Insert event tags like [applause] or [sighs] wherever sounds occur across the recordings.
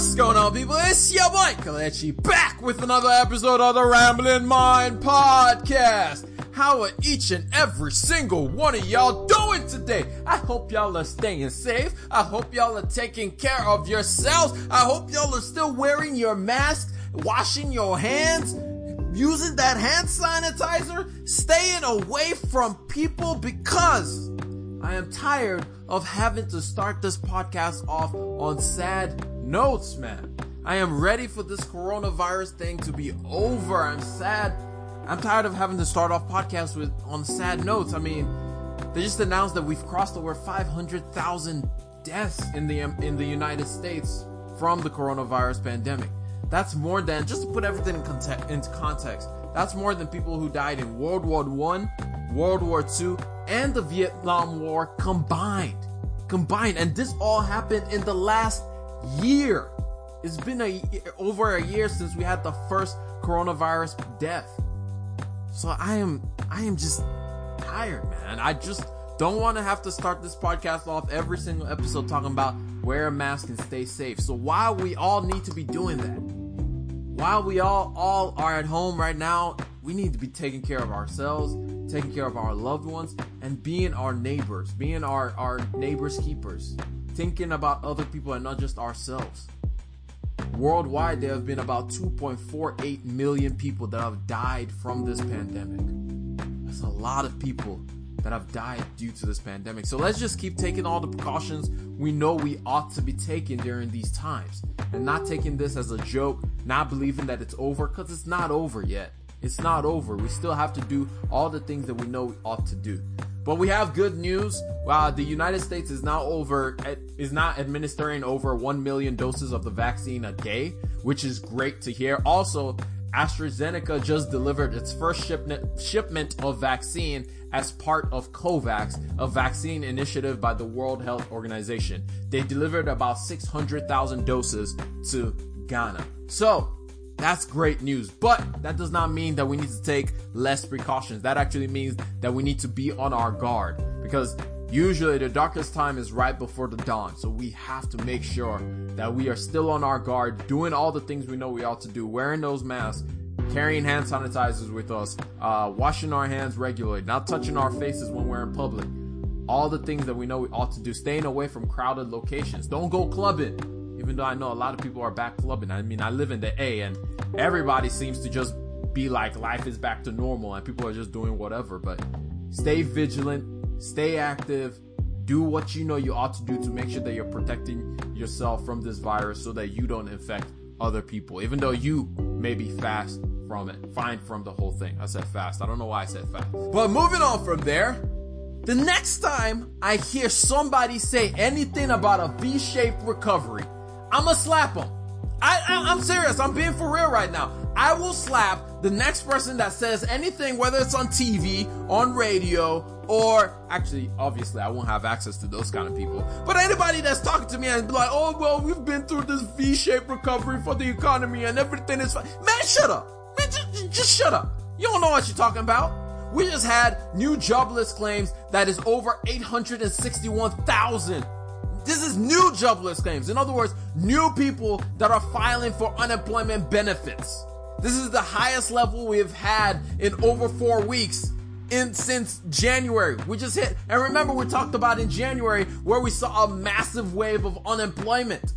What's going on, people? It's your boy Kelechi back with another episode of the Rambling Mind Podcast. How are each and every single one of y'all doing today? I hope y'all are staying safe. I hope y'all are taking care of yourselves. I hope y'all are still wearing your masks, washing your hands, using that hand sanitizer, staying away from people because I am tired of having to start this podcast off on sad notes, man. I am ready for this coronavirus thing to be over. I'm sad. I'm tired of having to start off podcasts with on sad notes. I mean, they just announced that we've crossed over 500,000 deaths in the um, in the United States from the coronavirus pandemic. That's more than just to put everything in context, into context. That's more than people who died in World War One, World War II, and the Vietnam War combined. Combined, and this all happened in the last year. It's been a over a year since we had the first coronavirus death. So I am I am just tired, man. I just don't want to have to start this podcast off every single episode talking about wear a mask and stay safe. So while we all need to be doing that, while we all all are at home right now, we need to be taking care of ourselves, taking care of our loved ones, and being our neighbors, being our our neighbors keepers, thinking about other people and not just ourselves. Worldwide, there have been about 2.48 million people that have died from this pandemic. That's a lot of people that have died due to this pandemic. So let's just keep taking all the precautions we know we ought to be taking during these times and not taking this as a joke, not believing that it's over because it's not over yet. It's not over. We still have to do all the things that we know we ought to do. But we have good news. Uh, the United States is now over is not administering over 1 million doses of the vaccine a day, which is great to hear. Also, AstraZeneca just delivered its first shipment shipment of vaccine as part of COVAX, a vaccine initiative by the World Health Organization. They delivered about 600,000 doses to Ghana. So, that's great news, but that does not mean that we need to take less precautions. That actually means that we need to be on our guard because usually the darkest time is right before the dawn. So we have to make sure that we are still on our guard, doing all the things we know we ought to do, wearing those masks, carrying hand sanitizers with us, uh, washing our hands regularly, not touching our faces when we're in public. All the things that we know we ought to do, staying away from crowded locations. Don't go clubbing even though I know a lot of people are back clubbing. I mean, I live in the A and everybody seems to just be like life is back to normal and people are just doing whatever. But stay vigilant, stay active, do what you know you ought to do to make sure that you're protecting yourself from this virus so that you don't infect other people, even though you may be fast from it, fine from the whole thing. I said fast. I don't know why I said fast. But moving on from there, the next time I hear somebody say anything about a V-shaped recovery, I'ma slap him. I, I, I'm serious. I'm being for real right now. I will slap the next person that says anything, whether it's on TV, on radio, or actually, obviously, I won't have access to those kind of people. But anybody that's talking to me and be like, oh, well, we've been through this V-shaped recovery for the economy and everything is fine. Man, shut up. Man, just, just shut up. You don't know what you're talking about. We just had new jobless claims that is over 861,000 this is new jobless claims. In other words, new people that are filing for unemployment benefits. This is the highest level we have had in over four weeks in since January. We just hit, and remember we talked about in January where we saw a massive wave of unemployment.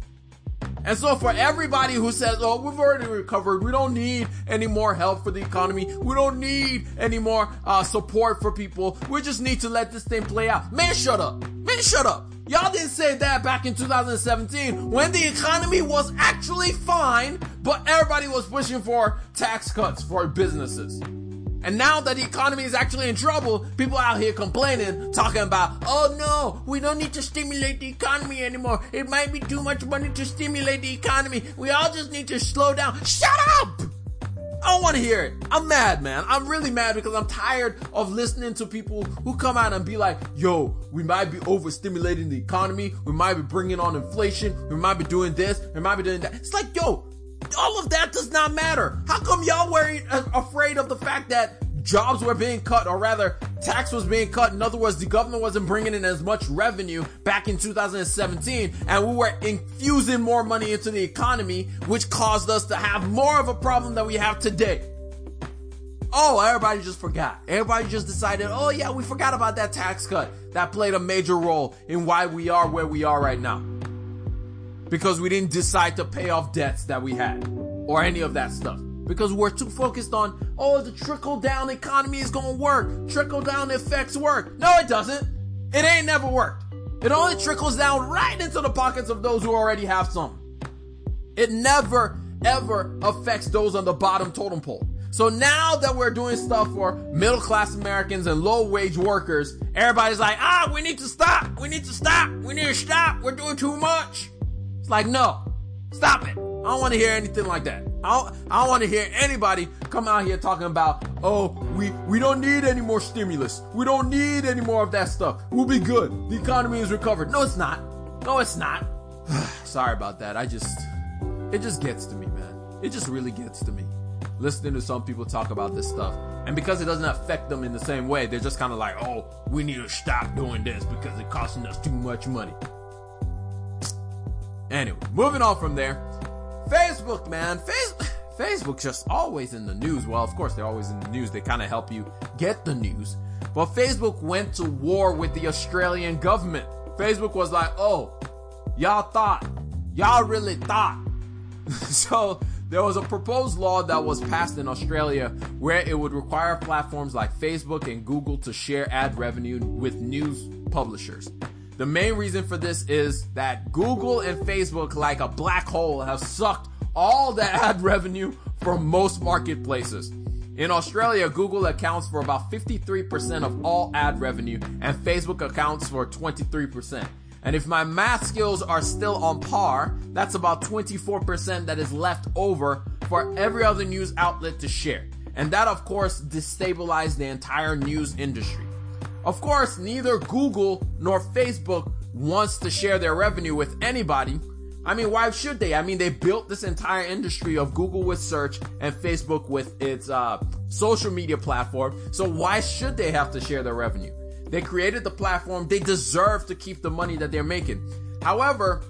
And so for everybody who says, oh, we've already recovered, we don't need any more help for the economy, we don't need any more uh, support for people, we just need to let this thing play out. Man, shut up. Man, shut up. Y'all didn't say that back in 2017 when the economy was actually fine, but everybody was pushing for tax cuts for businesses. And now that the economy is actually in trouble, people out here complaining, talking about, oh no, we don't need to stimulate the economy anymore. It might be too much money to stimulate the economy. We all just need to slow down. Shut up! I don't want to hear it. I'm mad, man. I'm really mad because I'm tired of listening to people who come out and be like, yo, we might be overstimulating the economy. We might be bringing on inflation. We might be doing this. We might be doing that. It's like, yo, all of that does not matter. How come y'all were afraid of the fact that jobs were being cut or rather tax was being cut. In other words, the government wasn't bringing in as much revenue back in 2017, and we were infusing more money into the economy, which caused us to have more of a problem than we have today. Oh, everybody just forgot. Everybody just decided, oh yeah, we forgot about that tax cut. That played a major role in why we are where we are right now. Because we didn't decide to pay off debts that we had or any of that stuff. Because we're too focused on, oh, the trickle down economy is gonna work. Trickle down effects work. No, it doesn't. It ain't never worked. It only trickles down right into the pockets of those who already have some. It never, ever affects those on the bottom totem pole. So now that we're doing stuff for middle class Americans and low wage workers, everybody's like, ah, we need to stop. We need to stop. We need to stop. We're doing too much. It's like, no, stop it. I don't want to hear anything like that. I don't, I don't want to hear anybody come out here talking about, oh, we, we don't need any more stimulus. We don't need any more of that stuff. We'll be good. The economy is recovered. No, it's not. No, it's not. [sighs] Sorry about that. I just, it just gets to me, man. It just really gets to me. Listening to some people talk about this stuff. And because it doesn't affect them in the same way, they're just kind of like, oh, we need to stop doing this because it's costing us too much money. Anyway, moving on from there. Facebook, man. Facebook. Facebook just always in the news. Well, of course, they're always in the news. They kind of help you get the news. But Facebook went to war with the Australian government. Facebook was like, oh, y'all thought, y'all really thought. [laughs] so there was a proposed law that was passed in Australia where it would require platforms like Facebook and Google to share ad revenue with news publishers. The main reason for this is that Google and Facebook, like a black hole, have sucked all the [laughs] ad revenue from most marketplaces. In Australia, Google accounts for about 53% of all ad revenue, and Facebook accounts for 23%. And if my math skills are still on par, that's about 24% that is left over for every other news outlet to share. And that, of course, destabilized the entire news industry. Of course, neither Google nor Facebook wants to share their revenue with anybody. I mean, why should they? I mean, they built this entire industry of Google with search and Facebook with its uh, social media platform. So why should they have to share their revenue? They created the platform. They deserve to keep the money that they're making. However,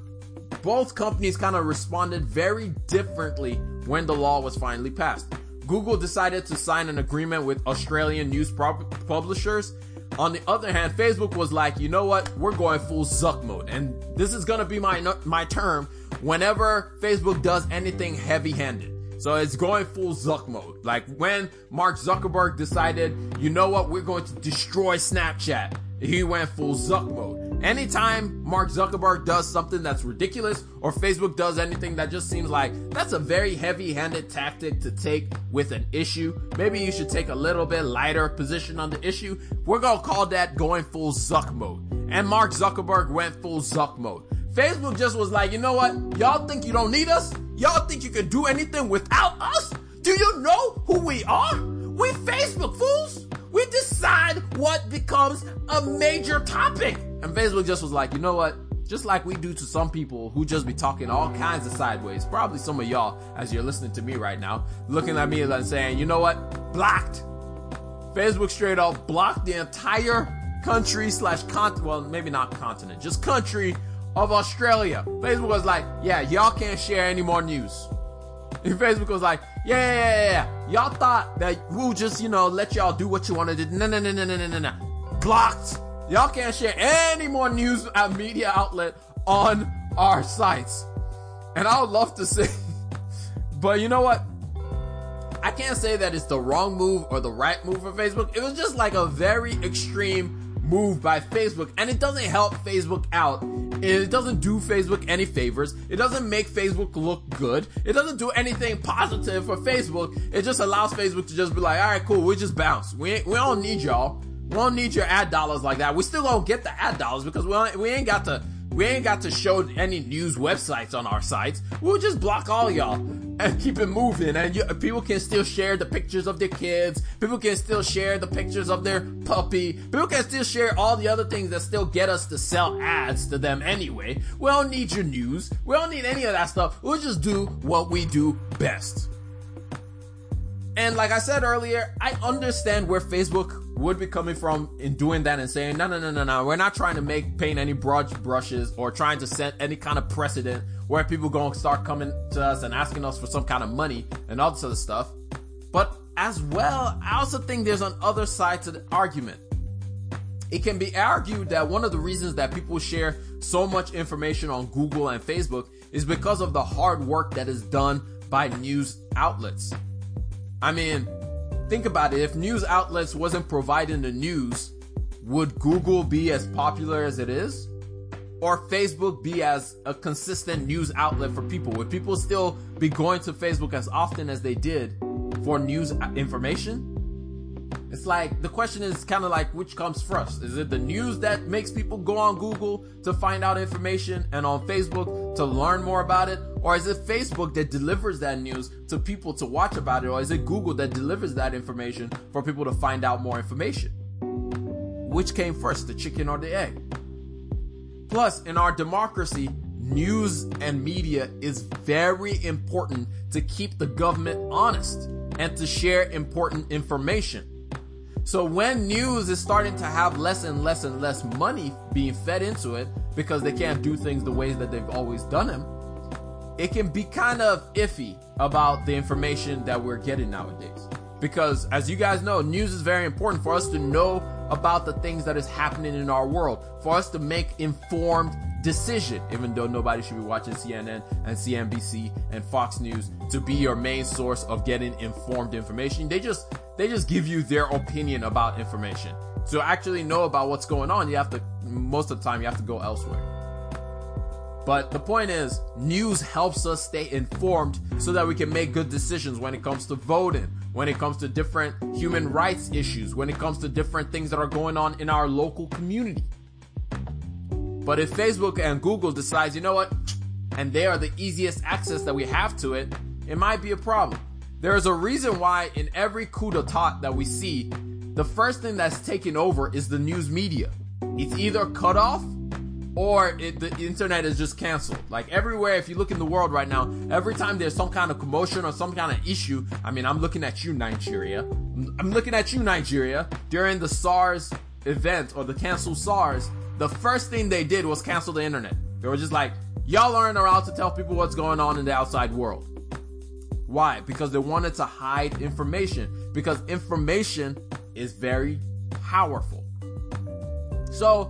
both companies kind of responded very differently when the law was finally passed. Google decided to sign an agreement with Australian news publishers on the other hand, Facebook was like, you know what? We're going full Zuck mode. And this is going to be my, my term whenever Facebook does anything heavy handed. So it's going full Zuck mode. Like when Mark Zuckerberg decided, you know what? We're going to destroy Snapchat. He went full Zuck mode. Anytime Mark Zuckerberg does something that's ridiculous or Facebook does anything that just seems like that's a very heavy handed tactic to take with an issue, maybe you should take a little bit lighter position on the issue. We're gonna call that going full Zuck mode. And Mark Zuckerberg went full Zuck mode. Facebook just was like, you know what? Y'all think you don't need us? Y'all think you can do anything without us? Do you know who we are? We Facebook fools. We decide what becomes a major topic. And Facebook just was like, you know what? Just like we do to some people who just be talking all kinds of sideways, probably some of y'all, as you're listening to me right now, looking at me and saying, you know what? Blocked. Facebook straight up blocked the entire country slash continent, well, maybe not continent, just country of Australia. Facebook was like, yeah, y'all can't share any more news. [laughs] And Facebook was like, yeah, yeah, yeah, yeah. Y'all thought that we'll just, you know, let y'all do what you want to do. No, no, no, no, no, no, no, no. Blocked. Y'all can't share any more news at media outlet on our sites. And I would love to say, [laughs] but you know what? I can't say that it's the wrong move or the right move for Facebook. It was just like a very extreme move by Facebook and it doesn't help Facebook out. It doesn't do Facebook any favors. It doesn't make Facebook look good. It doesn't do anything positive for Facebook. It just allows Facebook to just be like, all right, cool. We just bounce. We we don't need y'all. We don't need your ad dollars like that. We still don't get the ad dollars because we, we ain't got to we ain't got to show any news websites on our sites. We'll just block all y'all and keep it moving. And you, people can still share the pictures of their kids. People can still share the pictures of their puppy. People can still share all the other things that still get us to sell ads to them anyway. We don't need your news. We don't need any of that stuff. We'll just do what we do best. And like I said earlier, I understand where Facebook would be coming from in doing that and saying, no, no, no, no, no, we're not trying to make paint any broad brushes or trying to set any kind of precedent where people going to start coming to us and asking us for some kind of money and all this other stuff. But as well, I also think there's an other side to the argument. It can be argued that one of the reasons that people share so much information on Google and Facebook is because of the hard work that is done by news outlets. I mean, think about it. If news outlets wasn't providing the news, would Google be as popular as it is? Or Facebook be as a consistent news outlet for people? Would people still be going to Facebook as often as they did for news information? It's like the question is kind of like which comes first? Is it the news that makes people go on Google to find out information and on Facebook to learn more about it? Or is it Facebook that delivers that news to people to watch about it? Or is it Google that delivers that information for people to find out more information? Which came first, the chicken or the egg? Plus, in our democracy, news and media is very important to keep the government honest and to share important information. So when news is starting to have less and less and less money being fed into it because they can't do things the ways that they've always done them, it can be kind of iffy about the information that we're getting nowadays. Because as you guys know, news is very important for us to know about the things that is happening in our world, for us to make informed decision, even though nobody should be watching CNN and CNBC and Fox News to be your main source of getting informed information. They just they just give you their opinion about information. To actually know about what's going on, you have to most of the time you have to go elsewhere. But the point is, news helps us stay informed so that we can make good decisions when it comes to voting, when it comes to different human rights issues, when it comes to different things that are going on in our local community. But if Facebook and Google decides, you know what, and they are the easiest access that we have to it, it might be a problem. There is a reason why in every coup d'etat that we see, the first thing that's taken over is the news media. It's either cut off or it, the internet is just canceled. Like everywhere, if you look in the world right now, every time there's some kind of commotion or some kind of issue, I mean, I'm looking at you, Nigeria. I'm looking at you, Nigeria. During the SARS event or the canceled SARS, the first thing they did was cancel the internet. They were just like, y'all aren't allowed to tell people what's going on in the outside world. Why? Because they wanted to hide information. Because information is very powerful. So,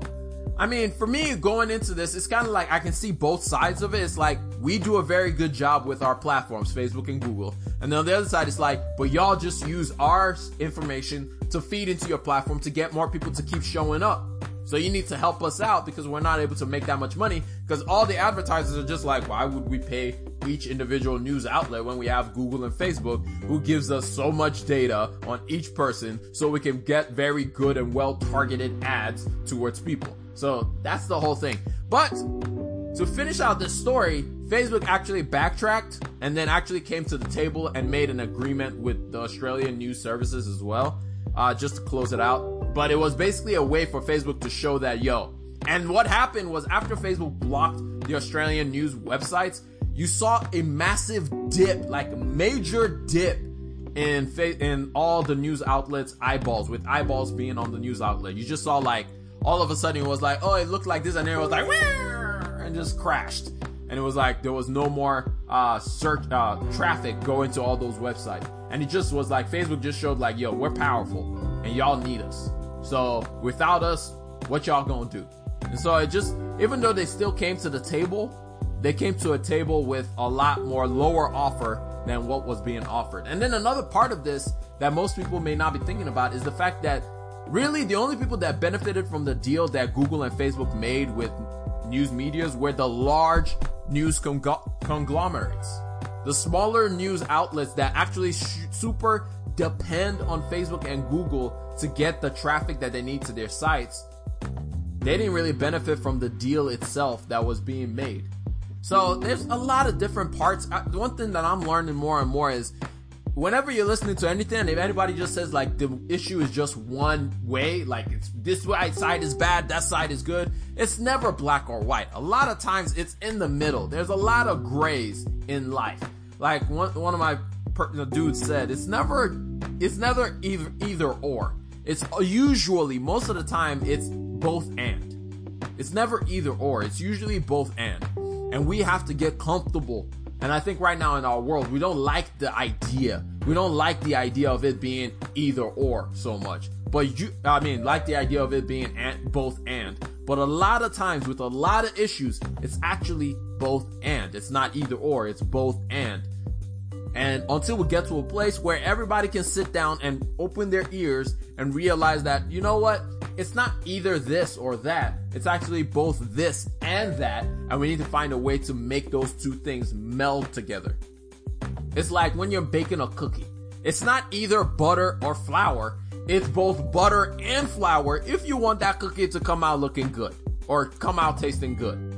I mean, for me going into this, it's kind of like I can see both sides of it. It's like we do a very good job with our platforms, Facebook and Google. And then on the other side, it's like, but y'all just use our information to feed into your platform to get more people to keep showing up. So you need to help us out because we're not able to make that much money because all the advertisers are just like, why would we pay each individual news outlet when we have Google and Facebook who gives us so much data on each person so we can get very good and well targeted ads towards people. So that's the whole thing. But to finish out this story, Facebook actually backtracked and then actually came to the table and made an agreement with the Australian news services as well, uh, just to close it out. But it was basically a way for Facebook to show that, yo. And what happened was after Facebook blocked the Australian news websites, you saw a massive dip, like a major dip in fa- in all the news outlets eyeballs, with eyeballs being on the news outlet. You just saw like all of a sudden it was like, oh, it looked like this, and then it was like, and just crashed. And it was like there was no more uh, search uh, traffic going to all those websites, and it just was like Facebook just showed like, yo, we're powerful, and y'all need us. So without us, what y'all gonna do? And so it just, even though they still came to the table, they came to a table with a lot more lower offer than what was being offered. And then another part of this that most people may not be thinking about is the fact that really the only people that benefited from the deal that Google and Facebook made with news medias were the large news conglomerates. The smaller news outlets that actually sh- super depend on Facebook and Google to get the traffic that they need to their sites, they didn't really benefit from the deal itself that was being made. So there's a lot of different parts. One thing that I'm learning more and more is whenever you're listening to anything, if anybody just says like the issue is just one way, like it's this side is bad, that side is good, it's never black or white. A lot of times it's in the middle. There's a lot of grays in life. Like one, one of my dudes said, it's never, it's never either, either or. It's usually, most of the time, it's both and. It's never either or. It's usually both and. And we have to get comfortable. And I think right now in our world, we don't like the idea. We don't like the idea of it being either or so much. But you, I mean, like the idea of it being and, both and. But a lot of times with a lot of issues, it's actually both and. It's not either or, it's both and. And until we get to a place where everybody can sit down and open their ears and realize that, you know what? It's not either this or that. It's actually both this and that. And we need to find a way to make those two things meld together. It's like when you're baking a cookie. It's not either butter or flour. It's both butter and flour if you want that cookie to come out looking good or come out tasting good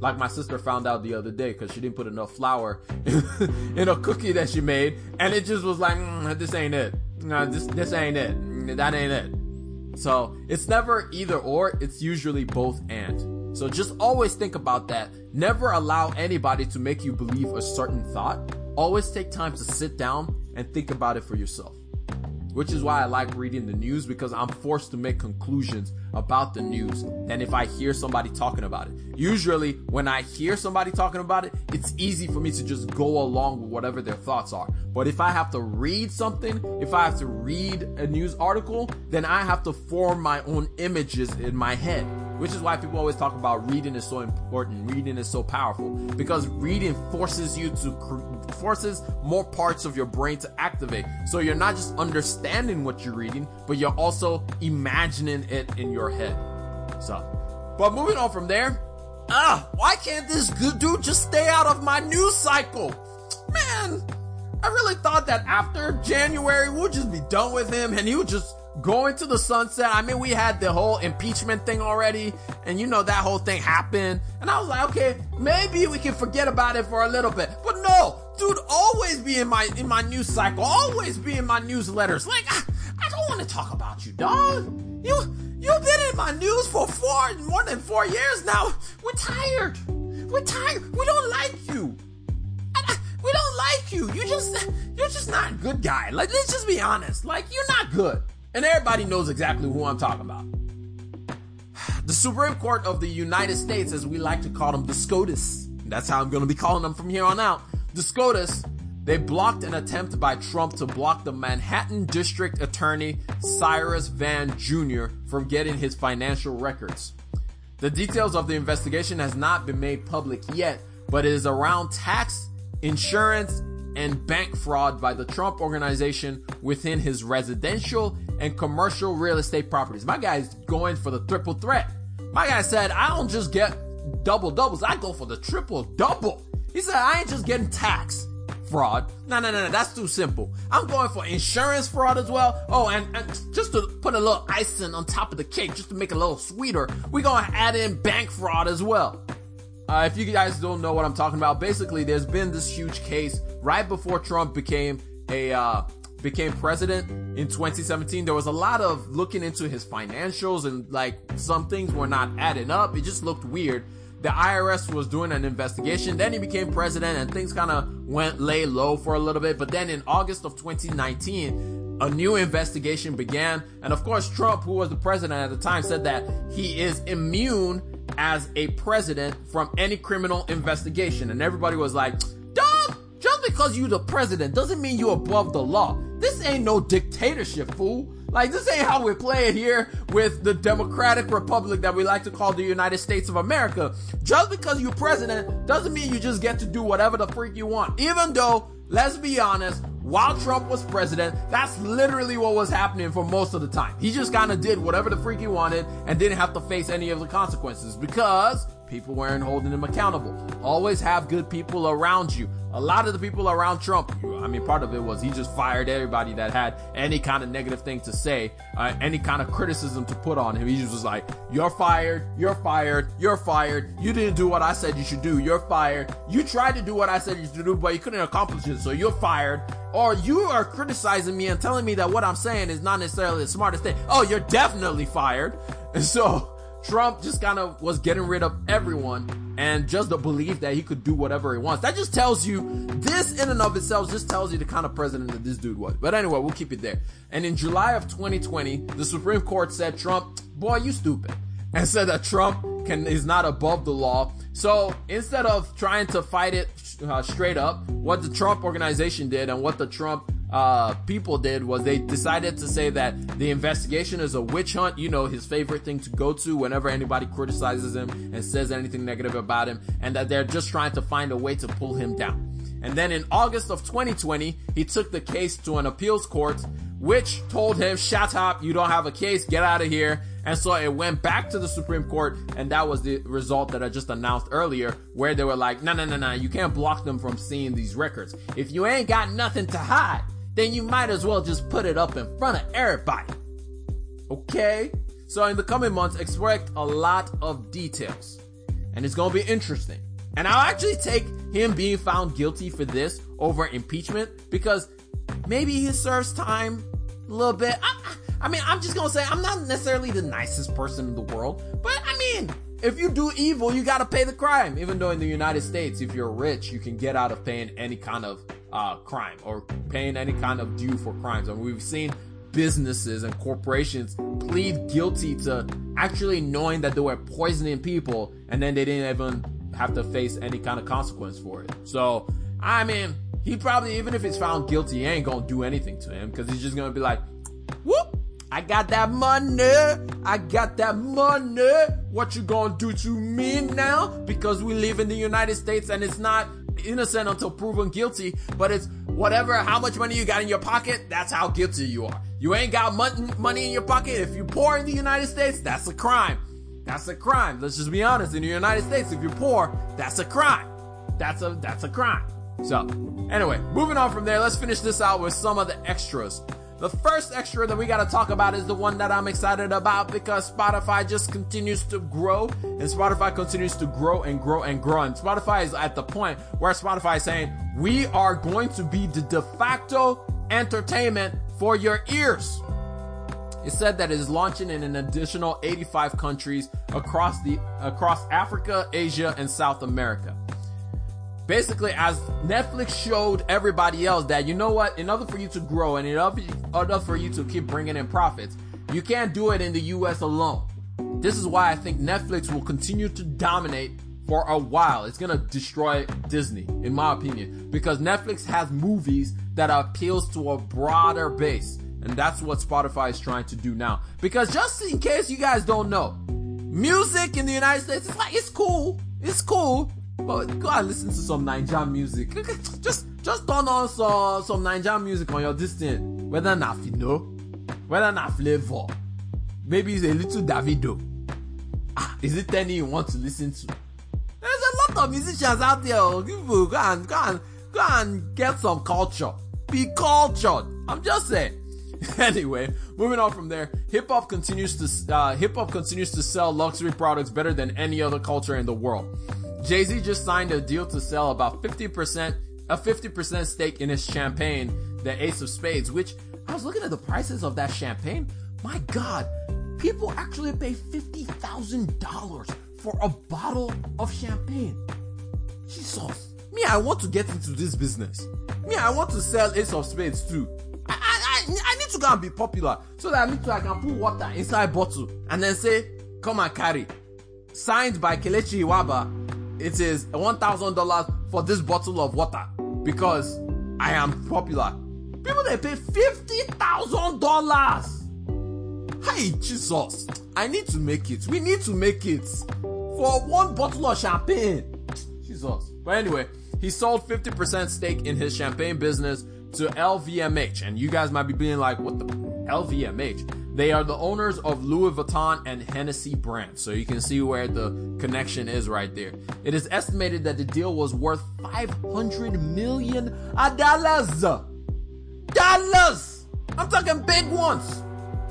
like my sister found out the other day because she didn't put enough flour [laughs] in a cookie that she made, and it just was like, mm, this ain't it. No, this this ain't it. That ain't it. So it's never either or. It's usually both and. So just always think about that. Never allow anybody to make you believe a certain thought. Always take time to sit down and think about it for yourself which is why I like reading the news because I'm forced to make conclusions about the news than if I hear somebody talking about it. Usually, when I hear somebody talking about it, it's easy for me to just go along with whatever their thoughts are. But if I have to read something, if I have to read a news article, then I have to form my own images in my head which is why people always talk about reading is so important. Reading is so powerful because reading forces you to forces more parts of your brain to activate. So you're not just understanding what you're reading, but you're also imagining it in your head. So, but moving on from there, ah, why can't this good dude just stay out of my news cycle? Man, I really thought that after January we'll just be done with him and he would just going to the sunset. I mean, we had the whole impeachment thing already, and you know that whole thing happened. And I was like, okay, maybe we can forget about it for a little bit. But no, dude, always be in my in my news cycle, always be in my newsletters. Like, I, I don't want to talk about you, dog. You you've been in my news for four more than four years now. We're tired. We're tired. We don't like you. we don't like you. You just you're just not a good guy. Like let's just be honest. Like you're not good. And everybody knows exactly who I'm talking about. The Supreme Court of the United States, as we like to call them, the SCOTUS. That's how I'm going to be calling them from here on out. The SCOTUS, they blocked an attempt by Trump to block the Manhattan District Attorney Cyrus Vance Jr. from getting his financial records. The details of the investigation has not been made public yet, but it is around tax, insurance, and bank fraud by the Trump organization within his residential and commercial real estate properties. My guy's going for the triple threat. My guy said, I don't just get double doubles, I go for the triple double. He said, I ain't just getting tax fraud. No, no, no, no, that's too simple. I'm going for insurance fraud as well. Oh, and, and just to put a little icing on top of the cake, just to make it a little sweeter, we're gonna add in bank fraud as well. Uh, if you guys don't know what I'm talking about, basically there's been this huge case right before Trump became a uh, became president in 2017. There was a lot of looking into his financials and like some things were not adding up. It just looked weird. The IRS was doing an investigation. Then he became president and things kind of went lay low for a little bit. But then in August of 2019, a new investigation began. And of course, Trump, who was the president at the time, said that he is immune as a president from any criminal investigation. And everybody was like, dog, just because you the president doesn't mean you above the law. This ain't no dictatorship, fool. Like, this ain't how we play it here with the Democratic Republic that we like to call the United States of America. Just because you're president doesn't mean you just get to do whatever the freak you want. Even though, let's be honest, while Trump was president, that's literally what was happening for most of the time. He just kind of did whatever the freak he wanted and didn't have to face any of the consequences because people weren't holding him accountable. Always have good people around you. A lot of the people around Trump, I mean, part of it was he just fired everybody that had any kind of negative thing to say, uh, any kind of criticism to put on him. He just was like, you're fired, you're fired, you're fired. You didn't do what I said you should do. You're fired. You tried to do what I said you should do, but you couldn't accomplish it. So you're fired. Or you are criticizing me and telling me that what I'm saying is not necessarily the smartest thing. Oh, you're definitely fired. And [laughs] so Trump just kind of was getting rid of everyone and just the belief that he could do whatever he wants. That just tells you, this in and of itself just tells you the kind of president that this dude was. But anyway, we'll keep it there. And in July of 2020, the Supreme Court said, Trump, boy, you stupid. And said that Trump can, is not above the law. So instead of trying to fight it uh, straight up, what the Trump organization did and what the Trump uh, people did was they decided to say that the investigation is a witch hunt. You know, his favorite thing to go to whenever anybody criticizes him and says anything negative about him, and that they're just trying to find a way to pull him down. And then in August of 2020, he took the case to an appeals court, which told him, shut up, you don't have a case, get out of here. And so it went back to the Supreme Court, and that was the result that I just announced earlier, where they were like, no, no, no, no, you can't block them from seeing these records. If you ain't got nothing to hide, then you might as well just put it up in front of everybody. Okay? So in the coming months, expect a lot of details. And it's gonna be interesting. And I'll actually take him being found guilty for this over impeachment because maybe he serves time a little bit. I, I mean, I'm just gonna say I'm not necessarily the nicest person in the world, but I mean, if you do evil, you gotta pay the crime. Even though in the United States, if you're rich, you can get out of paying any kind of uh, crime or paying any kind of due for crimes. I and mean, we've seen businesses and corporations plead guilty to actually knowing that they were poisoning people and then they didn't even have to face any kind of consequence for it. So, I mean, he probably, even if he's found guilty, he ain't gonna do anything to him because he's just gonna be like, whoop, I got that money. I got that money. What you gonna do to me now? Because we live in the United States and it's not innocent until proven guilty, but it's whatever, how much money you got in your pocket, that's how guilty you are. You ain't got money in your pocket. If you're poor in the United States, that's a crime. That's a crime. Let's just be honest. In the United States, if you're poor, that's a crime. That's a, that's a crime. So, anyway, moving on from there, let's finish this out with some of the extras. The first extra that we got to talk about is the one that I'm excited about because Spotify just continues to grow and Spotify continues to grow and grow and grow. And Spotify is at the point where Spotify is saying, we are going to be the de facto entertainment for your ears. It said that it is launching in an additional 85 countries across the across Africa, Asia, and South America basically as Netflix showed everybody else that you know what, in order for you to grow and in order for you to keep bringing in profits, you can't do it in the US alone. This is why I think Netflix will continue to dominate for a while. It's gonna destroy Disney, in my opinion, because Netflix has movies that appeals to a broader base. And that's what Spotify is trying to do now. Because just in case you guys don't know, music in the United States is like, it's cool. It's cool. But go and listen to some Nigerian music. [laughs] Just just turn on some some Nigerian music on your distance. Whether not Phyno, whether not flavor, maybe it's a little Davido. Ah, is it any you want to listen to? There's a lot of musicians out there. Oh. Go and go and go and get some culture. Be cultured. I'm just saying. [laughs] anyway, moving on from there, hip hop continues to uh, hip hop continues to sell luxury products better than any other culture in the world. Jay Z just signed a deal to sell about 50%, a 50% stake in his champagne, the Ace of Spades, which I was looking at the prices of that champagne. My God, people actually pay $50,000 for a bottle of champagne. Jesus. Me, I want to get into this business. Me, I want to sell Ace of Spades too. I, I, I, I need to go and be popular so that I need to, I can put water inside bottle and then say, come and carry. Signed by Kelechi Iwaba it is $1,000 for this bottle of water because I am popular. People they pay $50,000. Hey, Jesus. I need to make it. We need to make it for one bottle of champagne. Jesus. But anyway, he sold 50% stake in his champagne business to LVMH. And you guys might be being like, what the LVMH? They are the owners of Louis Vuitton and Hennessy brands, so you can see where the connection is right there. It is estimated that the deal was worth 500 million dollars. Dollars! I'm talking big ones.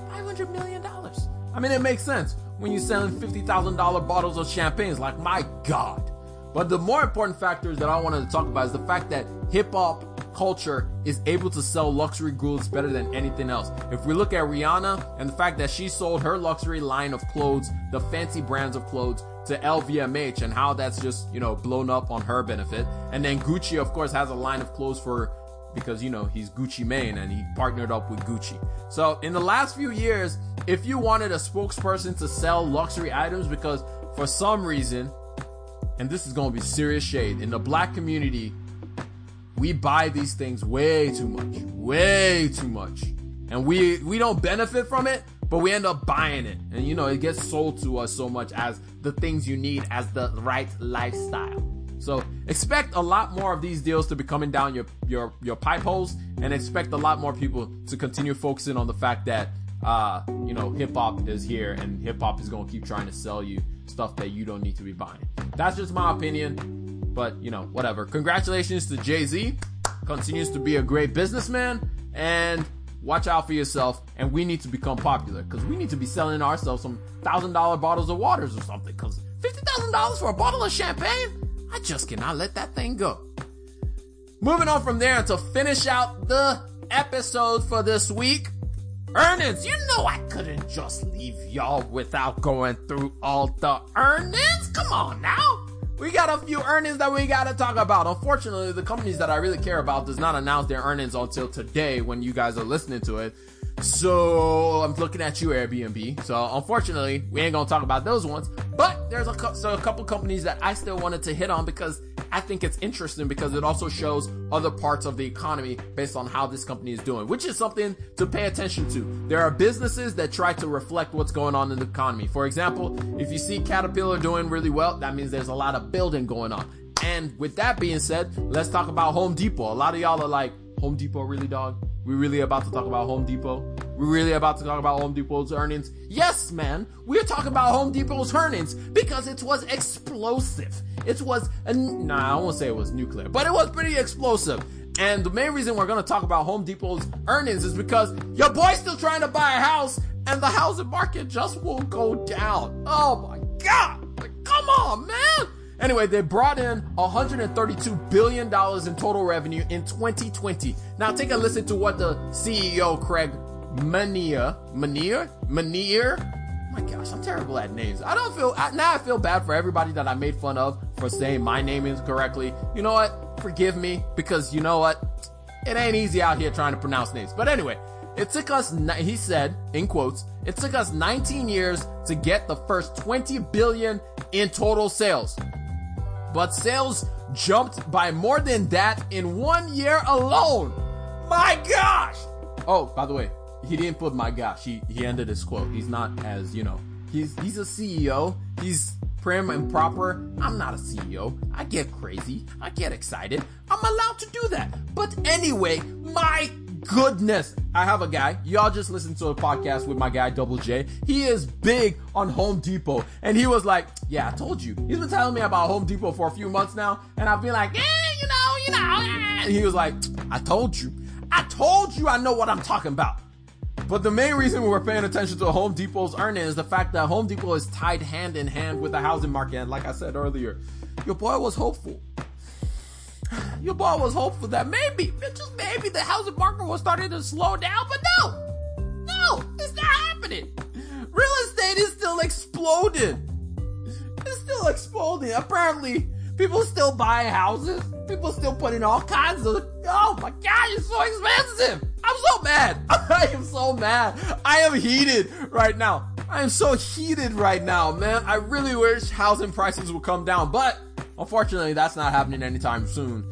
500 million dollars. I mean, it makes sense when you're selling $50,000 bottles of champagne. It's like, my God. But the more important factors that I wanted to talk about is the fact that hip hop culture is able to sell luxury goods better than anything else. If we look at Rihanna and the fact that she sold her luxury line of clothes, the fancy brands of clothes, to LVMH and how that's just, you know, blown up on her benefit. And then Gucci, of course, has a line of clothes for because you know he's Gucci Mane and he partnered up with Gucci. So in the last few years, if you wanted a spokesperson to sell luxury items because for some reason, and this is going to be serious shade in the black community, we buy these things way too much, way too much, and we we don't benefit from it, but we end up buying it, and you know it gets sold to us so much as the things you need as the right lifestyle. So expect a lot more of these deals to be coming down your your your pipe holes, and expect a lot more people to continue focusing on the fact that uh, you know hip hop is here, and hip hop is gonna keep trying to sell you stuff that you don't need to be buying. That's just my opinion, but you know whatever. Congratulations to Jay Z, continues to be a great businessman, and watch out for yourself. And we need to become popular because we need to be selling ourselves some thousand dollar bottles of waters or something. Because fifty thousand dollars for a bottle of champagne I just cannot let that thing go. Moving on from there to finish out the episode for this week. Earnings, you know I couldn't just leave y'all without going through all the earnings. Come on now. We got a few earnings that we gotta talk about. Unfortunately, the companies that I really care about does not announce their earnings until today when you guys are listening to it. So I'm looking at you, Airbnb. So unfortunately, we ain't gonna talk about those ones. But there's a, so a couple companies that I still wanted to hit on because I think it's interesting because it also shows other parts of the economy based on how this company is doing, which is something to pay attention to. There are businesses that try to reflect what's going on in the economy. For example, if you see Caterpillar doing really well, that means there's a lot of building going on. And with that being said, let's talk about Home Depot. A lot of y'all are like, Home Depot really dog? We really about to talk about Home Depot? We really about to talk about Home Depot's earnings? Yes, man. We're talking about Home Depot's earnings because it was explosive. It was, a, nah, I won't say it was nuclear, but it was pretty explosive. And the main reason we're to talk about Home Depot's earnings is because your boy's still trying to buy a house and the housing market just won't go down. Oh my God. Come on, man. Anyway, they brought in $132 billion in total revenue in 2020. Now take a listen to what the CEO, Craig Menear, Menear, Menear, my gosh, I'm terrible at names. I don't feel, now I feel bad for everybody that I made fun of for saying my name incorrectly. You know what? Forgive me because you know what? It ain't easy out here trying to pronounce names. But anyway, it took us, he said, in quotes, it took us 19 years to get the first 20 billion in total sales but sales jumped by more than that in one year alone. My gosh! Oh, by the way, he didn't put my gosh. He he ended his quote. He's not as you know. He's he's a CEO. He's prim and proper. I'm not a CEO. I get crazy. I get excited. I'm allowed to do that. But anyway, my goodness. I have a guy. Y'all just listened to a podcast with my guy Double J. He is big on Home Depot. And he was like, yeah, I told you. He's been telling me about Home Depot for a few months now. And I've been like, eh, you know, you know. Eh. And he was like, I told you. I told you I know what I'm talking about. But the main reason we're paying attention to Home Depot's earnings is the fact that Home Depot is tied hand in hand with the housing market. And like I said earlier, your boy was hopeful your boy was hopeful that maybe, just maybe, the housing market was starting to slow down, but no, no, it's not happening. Real estate is still exploding. It's still exploding. Apparently, people still buying houses. People still putting all kinds of. Oh my god, it's so expensive. I'm so mad. [laughs] I am so mad. I am heated right now. I am so heated right now, man. I really wish housing prices would come down, but Unfortunately, that's not happening anytime soon.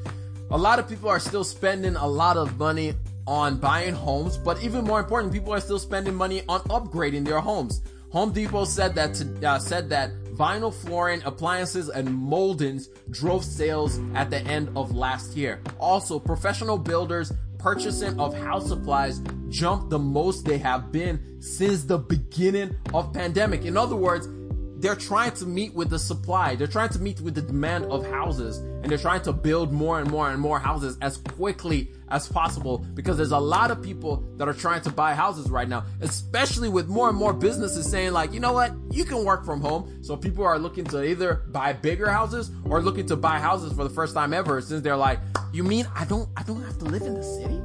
A lot of people are still spending a lot of money on buying homes, but even more important, people are still spending money on upgrading their homes. Home Depot said that to, uh, said that vinyl flooring, appliances, and moldings drove sales at the end of last year. Also, professional builders purchasing of house supplies jumped the most they have been since the beginning of pandemic. In other words, they're trying to meet with the supply. They're trying to meet with the demand of houses and they're trying to build more and more and more houses as quickly as possible because there's a lot of people that are trying to buy houses right now, especially with more and more businesses saying like, you know what? You can work from home. So people are looking to either buy bigger houses or looking to buy houses for the first time ever since they're like, you mean I don't, I don't have to live in the city?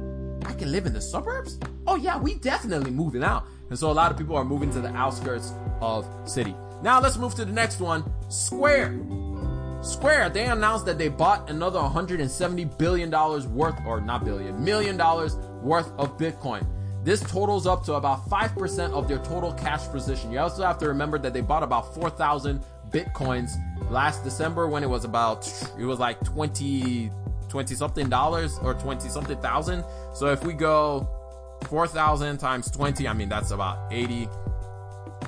I can live in the suburbs? Oh yeah, we definitely moving out. And so a lot of people are moving to the outskirts of city. Now let's move to the next one Square. Square, they announced that they bought another $170 billion worth, or not billion, million dollars worth of Bitcoin. This totals up to about 5% of their total cash position. You also have to remember that they bought about 4,000 Bitcoins last December when it was about, it was like 20, 20 something dollars or 20 something thousand. So if we go 4,000 times 20, I mean, that's about 80,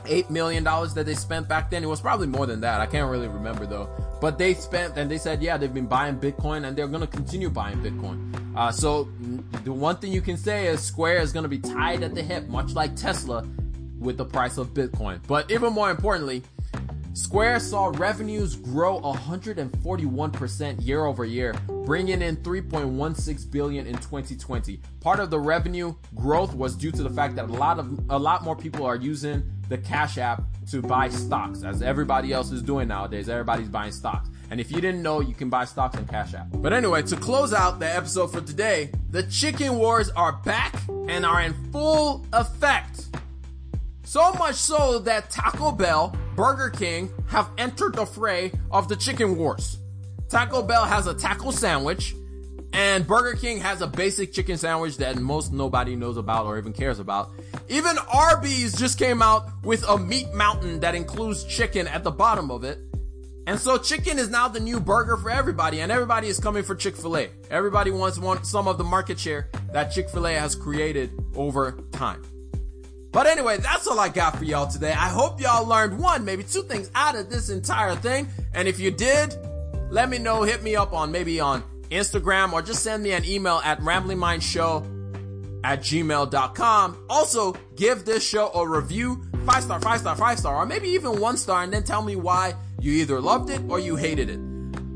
$8 million that they spent back then. It was probably more than that. I can't really remember though. But they spent and they said, yeah, they've been buying Bitcoin and they're to continue buying Bitcoin. Uh, so the one thing you can say is Square is to be tied at the hip, much like Tesla with the price of Bitcoin. But even more importantly, Square saw revenues grow 141% year over year, bringing in 3.16 billion in 2020. Part of the revenue growth was due to the fact that a lot of a lot more people are using the Cash App to buy stocks, as everybody else is doing nowadays. Everybody's buying stocks. And if you didn't know, you can buy stocks on Cash App. But anyway, to close out the episode for today, the chicken wars are back and are in full effect. So much so that Taco Bell, Burger King have entered the fray of the chicken wars. Taco Bell has a taco sandwich, and Burger King has a basic chicken sandwich that most nobody knows about or even cares about. Even Arby's just came out with a meat mountain that includes chicken at the bottom of it. And so chicken is now the new burger for everybody, and everybody is coming for Chick-fil-A. Everybody wants one, some of the market share that Chick-fil-A has created over time. But anyway, that's all I got for y'all today. I hope y'all learned one, maybe two things out of this entire thing. And if you did, let me know. Hit me up on maybe on Instagram or just send me an email at ramblingmindshow at gmail.com. Also, give this show a review, five star, five star, five star, or maybe even one star, and then tell me why you either loved it or you hated it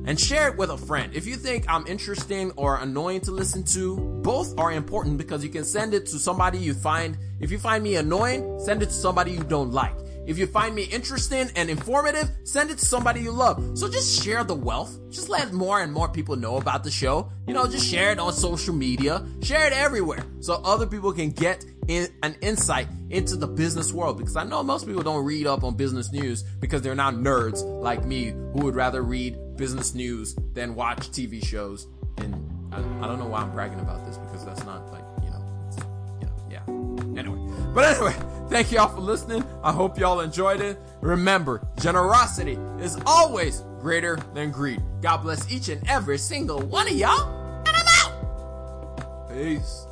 and share it with a friend. If you think I'm interesting or annoying to listen to, both are important because you can send it to somebody you find. If you find me annoying, send it to somebody you don't like. If you find me interesting and informative, send it to somebody you love. So just share the wealth. Just let more and more people know about the show. You know, just share it on social media. Share it everywhere so other people can get in an insight into the business world because I know most people don't read up on business news because they're not nerds like me who would rather read business news than watch TV shows. And I, I don't know why I'm bragging about this because that's not like, you know, you know, yeah. Anyway, but anyway, thank y'all for listening. I hope y'all enjoyed it. Remember, generosity is always greater than greed. God bless each and every single one of y'all. And I'm out. Peace.